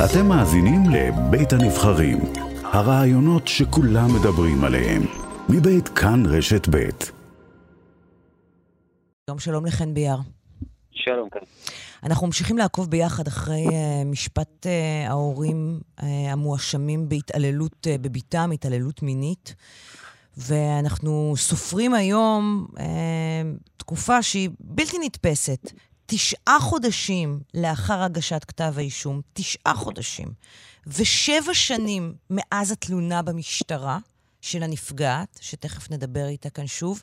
אתם מאזינים לבית הנבחרים, הרעיונות שכולם מדברים עליהם, מבית כאן רשת בית. שלום שלום לחן ביאר. שלום כאן. אנחנו ממשיכים לעקוב ביחד אחרי uh, משפט uh, ההורים uh, המואשמים בהתעללות uh, בביתם, התעללות מינית. ואנחנו סופרים היום uh, תקופה שהיא בלתי נתפסת. תשעה חודשים לאחר הגשת כתב האישום, תשעה חודשים, ושבע שנים מאז התלונה במשטרה של הנפגעת, שתכף נדבר איתה כאן שוב,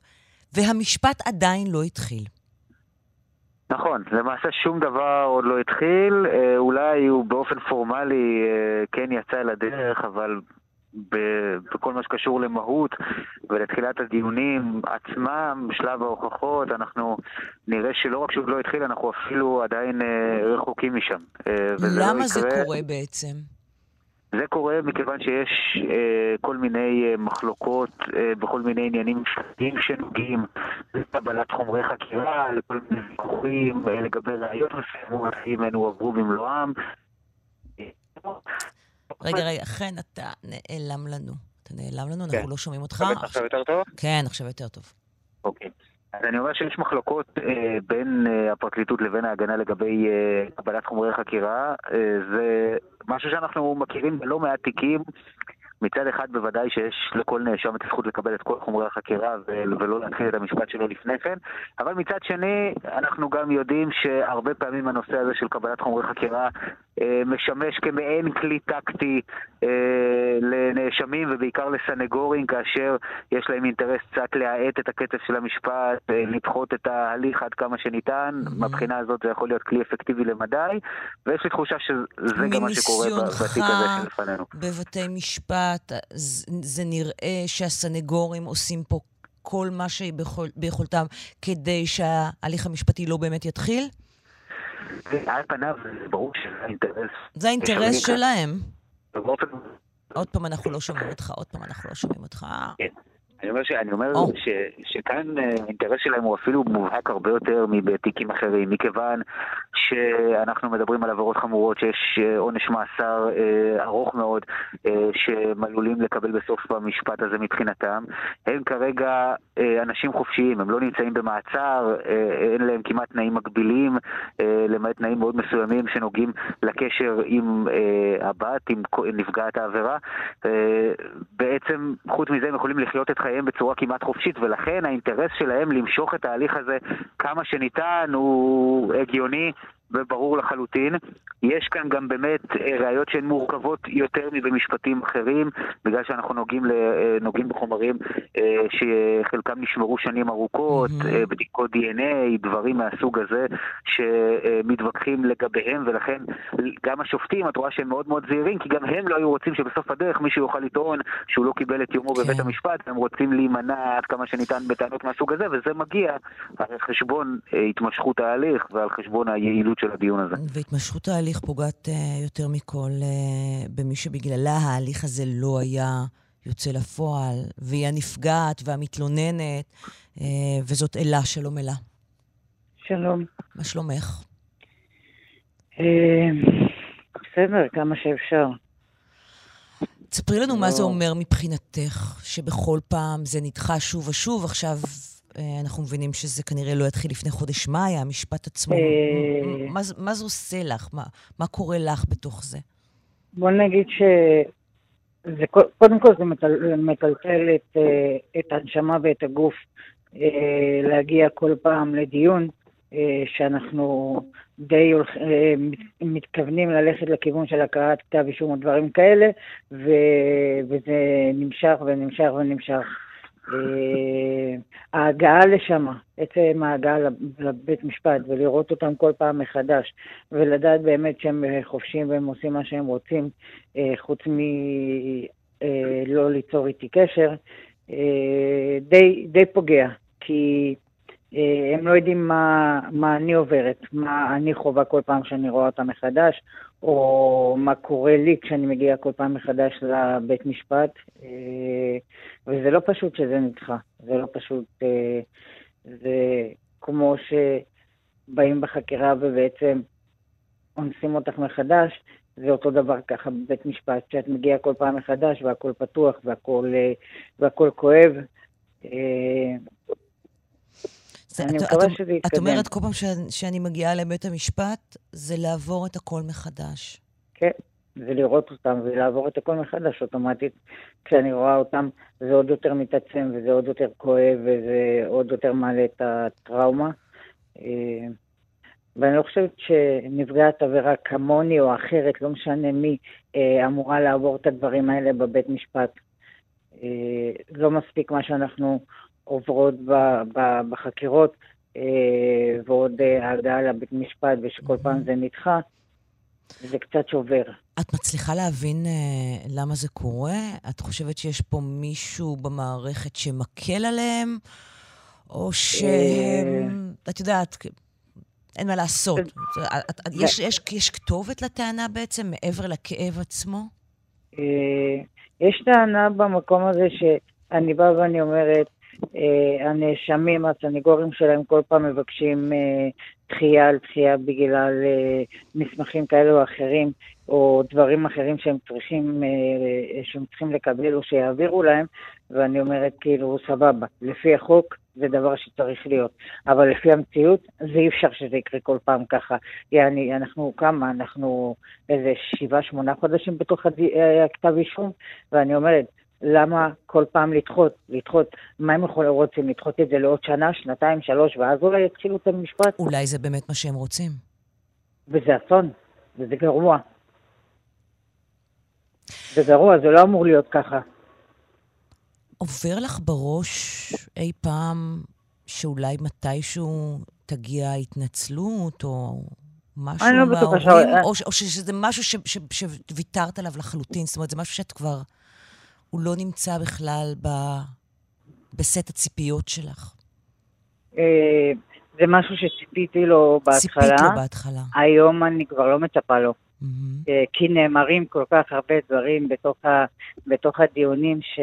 והמשפט עדיין לא התחיל. נכון, למעשה שום דבר עוד לא התחיל, אה, אולי הוא באופן פורמלי אה, כן יצא לדרך, אבל בכל מה שקשור למהות ולתחילת הדיונים עצמם, שלב ההוכחות, אנחנו נראה שלא רק שהוא לא התחיל, אנחנו אפילו עדיין אה, רחוקים משם. לא למה לא זה. קורה בעצם? זה קורה מכיוון שיש אה, כל מיני אה, מחלוקות אה, בכל מיני עניינים משפטיים שנוגעים לקבלת חומרי חקירה, לכל מיני ויכוחים אה, לגבי ראיות מסוימות, האם הן הועברו במלואם. רגע, רגע, חן, אתה נעלם לנו. אתה נעלם לנו, כן. אנחנו לא שומעים אותך. עכשיו יותר טוב? כן, עכשיו יותר טוב. אוקיי. אז אני אומר שיש מחלוקות אה, בין אה, הפרקליטות לבין ההגנה לגבי אה, קבלת חומרי חקירה. אה, זה משהו שאנחנו מכירים בלא מעט תיקים. מצד אחד בוודאי שיש לכל נאשם את הזכות לקבל את כל חומרי החקירה ולא להתחיל את המשפט שלו לפני כן, אבל מצד שני אנחנו גם יודעים שהרבה פעמים הנושא הזה של קבלת חומרי חקירה אה, משמש כמעין כלי טקטי אה, לנאשמים ובעיקר לסנגורים כאשר יש להם אינטרס קצת להאט את הקצב של המשפט, אה, לדחות את ההליך עד כמה שניתן, mm-hmm. מהבחינה הזאת זה יכול להיות כלי אפקטיבי למדי, ויש לי תחושה שזה גם מה שקורה בתיק הזה שלפנינו. בבתי משפט, זה נראה שהסנגורים עושים פה כל מה שביכולתם כדי שההליך המשפטי לא באמת יתחיל? על פניו ברור שזה האינטרס. זה האינטרס שלהם. עוד פעם אנחנו לא שומעים אותך, עוד פעם אנחנו לא שומעים אותך. אני אומר, ש, אני אומר oh. ש, שכאן אה, האינטרס שלהם הוא אפילו מובהק הרבה יותר מבתיקים אחרים, מכיוון שאנחנו מדברים על עבירות חמורות שיש אה, עונש מאסר אה, ארוך מאוד אה, שהם עלולים לקבל בסוף המשפט הזה מבחינתם. הם כרגע אה, אנשים חופשיים, הם לא נמצאים במעצר, אה, אין להם כמעט תנאים מגבילים, אה, למעט תנאים מאוד מסוימים שנוגעים לקשר עם אה, הבת, עם נפגעת העבירה. אה, בעצם, חוץ מזה הם יכולים לחיות את חייהם בצורה כמעט חופשית, ולכן האינטרס שלהם למשוך את ההליך הזה כמה שניתן הוא הגיוני וברור לחלוטין. יש כאן גם באמת אה, ראיות שהן מורכבות יותר מבמשפטים אחרים, בגלל שאנחנו נוגעים, אה, נוגעים בחומרים אה, שחלקם נשמרו שנים ארוכות, mm-hmm. בדיקות DNA, דברים מהסוג הזה שמתווכחים לגביהם, ולכן גם השופטים, את רואה שהם מאוד מאוד זהירים, כי גם הם לא היו רוצים שבסוף הדרך מישהו יוכל לטעון שהוא לא קיבל את יומו כן. בבית המשפט, הם רוצים להימנע עד כמה שניתן בטענות מהסוג הזה, וזה מגיע על חשבון התמשכות ההליך ועל חשבון היעילות של הדיון הזה. והתמשכות ההליך פוגעת uh, יותר מכל uh, במי שבגללה ההליך הזה לא היה יוצא לפועל, והיא הנפגעת והמתלוננת, uh, וזאת אלה, שלום אלה. שלום. מה שלומך? בסדר, כמה שאפשר. תספרי לנו מה זה לא. אומר מבחינתך, שבכל פעם זה נדחה שוב ושוב, עכשיו אה, אנחנו מבינים שזה כנראה לא יתחיל לפני חודש מאי, המשפט עצמו. אה, מה, זה עושה לך? מה, קורה לך בתוך זה? בוא נגיד ש... זה, קודם כל זה מטל, מטלטל את, אה, את הנשמה ואת הגוף להגיע כל פעם לדיון, שאנחנו די מתכוונים ללכת לכיוון של הקראת כתב אישום או דברים כאלה, ו, וזה נמשך ונמשך ונמשך. אה, ההגעה לשם, עצם ההגעה לבית משפט ולראות אותם כל פעם מחדש ולדעת באמת שהם חופשיים והם עושים מה שהם רוצים אה, חוץ מלא אה, ליצור איתי קשר, די, די פוגע כי הם לא יודעים מה, מה אני עוברת, מה אני חווה כל פעם שאני רואה אותם מחדש, או מה קורה לי כשאני מגיעה כל פעם מחדש לבית משפט. וזה לא פשוט שזה נדחה, זה לא פשוט, אה, זה כמו שבאים בחקירה ובעצם אונסים אותך מחדש, זה אותו דבר ככה בבית משפט, שאת מגיעה כל פעם מחדש והכל פתוח והכל, אה, והכל כואב. אה, אני מקווה שזה יתקדם. את אומרת כל פעם שאני מגיעה לבית המשפט, זה לעבור את הכל מחדש. כן, זה לראות אותם ולעבור את הכל מחדש אוטומטית. כשאני רואה אותם זה עוד יותר מתעצם וזה עוד יותר כואב וזה עוד יותר מעלה את הטראומה. אה, ואני לא חושבת שנפגעת עבירה כמוני או אחרת, לא משנה מי, אה, אמורה לעבור את הדברים האלה בבית משפט. אה, לא מספיק מה שאנחנו עוברות בחקירות, ועוד הגעה לבית משפט, ושכל פעם זה נדחה. זה קצת שובר. את מצליחה להבין uh, למה זה קורה? את חושבת שיש פה מישהו במערכת שמקל עליהם? או שהם, את יודעת, אין מה לעשות. יש, יש, יש כתובת לטענה בעצם, מעבר לכאב עצמו? אה, יש טענה במקום הזה שאני באה ואני אומרת, אה, הנאשמים, הסנגורים שלהם כל פעם מבקשים אה, דחייה על דחייה בגלל מסמכים כאלה או אחרים, או דברים אחרים שהם צריכים, שהם צריכים לקבל או שיעבירו להם, ואני אומרת כאילו, סבבה, לפי החוק זה דבר שצריך להיות. אבל לפי המציאות, זה אי אפשר שזה יקרה כל פעם ככה. יעני, אנחנו כמה? אנחנו איזה שבעה, שמונה חודשים בתוך אה, הכתב אישום, ואני אומרת, למה כל פעם לדחות? לדחות, מה הם יכולים רוצים? לדחות את זה לעוד שנה, שנתיים, שלוש, ואז אולי יתחילו את המשפט? אולי זה באמת מה שהם רוצים. וזה אסון, וזה גרוע. זה גרוע, זה לא אמור להיות ככה. עובר לך בראש אי פעם שאולי מתישהו תגיע התנצלות, או משהו לא מההורים, או, או שזה משהו ש, ש, שוויתרת עליו לחלוטין? זאת אומרת, זה משהו שאת כבר... הוא לא נמצא בכלל ב, בסט הציפיות שלך. אה, זה משהו שציפיתי לו בהתחלה. ציפית לו בהתחלה. היום אני כבר לא מצפה לו. Mm-hmm. כי נאמרים כל כך הרבה דברים בתוך, ה, בתוך הדיונים ש,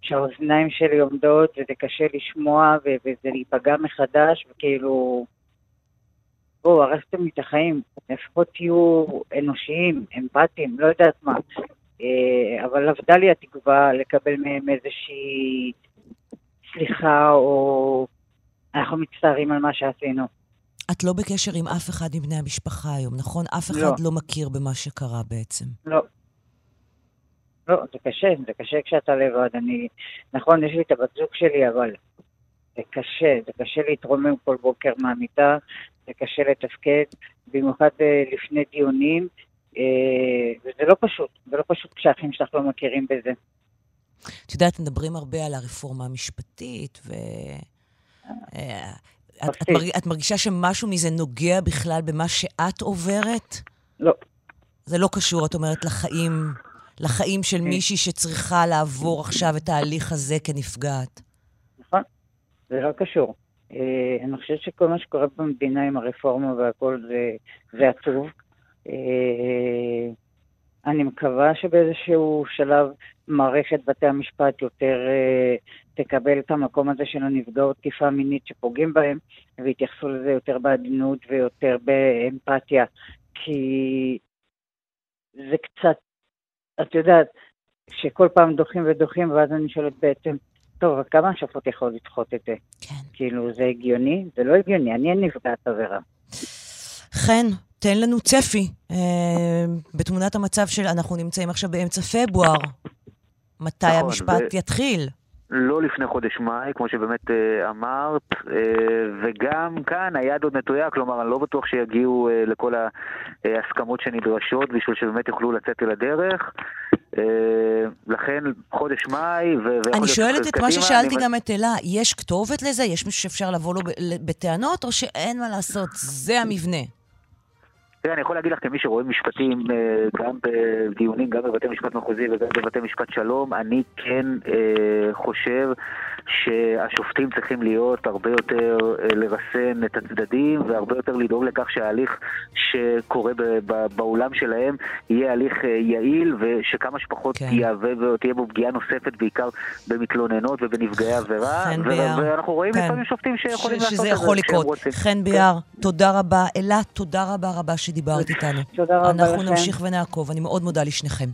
שהאוזניים שלי עומדות וזה קשה לשמוע ו, וזה להיפגע מחדש וכאילו, בואו, הרסתם לי את החיים, לפחות תהיו אנושיים, אמפתיים, לא יודעת מה. אה, אבל עבדה לי התקווה לקבל מהם איזושהי סליחה או אנחנו מצטערים על מה שעשינו. את לא בקשר עם אף אחד מבני המשפחה היום, נכון? אף אחד לא, לא מכיר במה שקרה בעצם. לא. לא, זה קשה, זה קשה כשאתה לבד. אני, נכון, יש לי את הבת זוג שלי, אבל זה קשה, זה קשה להתרומם כל בוקר מהמיטה, זה קשה לתפקד, במיוחד אה, לפני דיונים, וזה לא פשוט, זה לא פשוט כשהאחים שלך לא מכירים בזה. את יודעת, מדברים הרבה על הרפורמה המשפטית, ו... אה, את, את, מרג, את מרגישה שמשהו מזה נוגע בכלל במה שאת עוברת? לא. זה לא קשור, את אומרת, לחיים, לחיים של כן. מישהי שצריכה לעבור עכשיו את ההליך הזה כנפגעת. נכון, זה לא קשור. אה, אני חושבת שכל מה שקורה במדינה עם הרפורמה והכל זה, זה עצוב. אה, אני מקווה שבאיזשהו שלב מערכת בתי המשפט יותר אה, תקבל את המקום הזה של הנפגעות תקיפה מינית שפוגעים בהם, ויתייחסו לזה יותר בעדינות ויותר באמפתיה. כי זה קצת, את יודעת, שכל פעם דוחים ודוחים, ואז אני שואלת בעצם, טוב, כמה השופט יכול לדחות את זה? כן. כאילו, זה הגיוני? זה לא הגיוני, אני נפגעת עבירה. חן, תן לנו צפי אה, בתמונת המצב של, אנחנו נמצאים עכשיו באמצע פברואר. מתי נכון, המשפט ו... יתחיל? לא לפני חודש מאי, כמו שבאמת אה, אמרת, אה, וגם כאן היד עוד נטויה, כלומר אני לא בטוח שיגיעו אה, לכל ההסכמות שנדרשות בשביל שבאמת יוכלו לצאת אל הדרך. אה, לכן חודש מאי, ו... אני שואלת את מה ששאלתי אני... גם את אלה, יש כתובת לזה? יש מישהו שאפשר לבוא לו בטענות, או שאין מה לעשות, זה המבנה? תראה, אני יכול להגיד לך כמי שרואה משפטים אה, גם בדיונים, גם בבתי משפט מחוזי וגם בבתי משפט שלום, אני כן אה, חושב שהשופטים צריכים להיות הרבה יותר אה, לרסן את הצדדים והרבה יותר לדאוג לכך שההליך שקורה באולם שלהם יהיה הליך יעיל ושכמה שפחות כן. יהווה ותהיה בו פגיעה נוספת בעיקר במתלוננות ובנפגעי עבירה. חן ביאר. ואנחנו רואים כן. לפעמים שופטים שיכולים ש- לעשות את זה. שזה יכול לקרות. חן ביאר, כן. תודה רבה. אלה, תודה רבה רבה. שדיברת איתנו. תודה רבה לכם. אנחנו נמשיך ונעקוב, אני מאוד מודה לשניכם.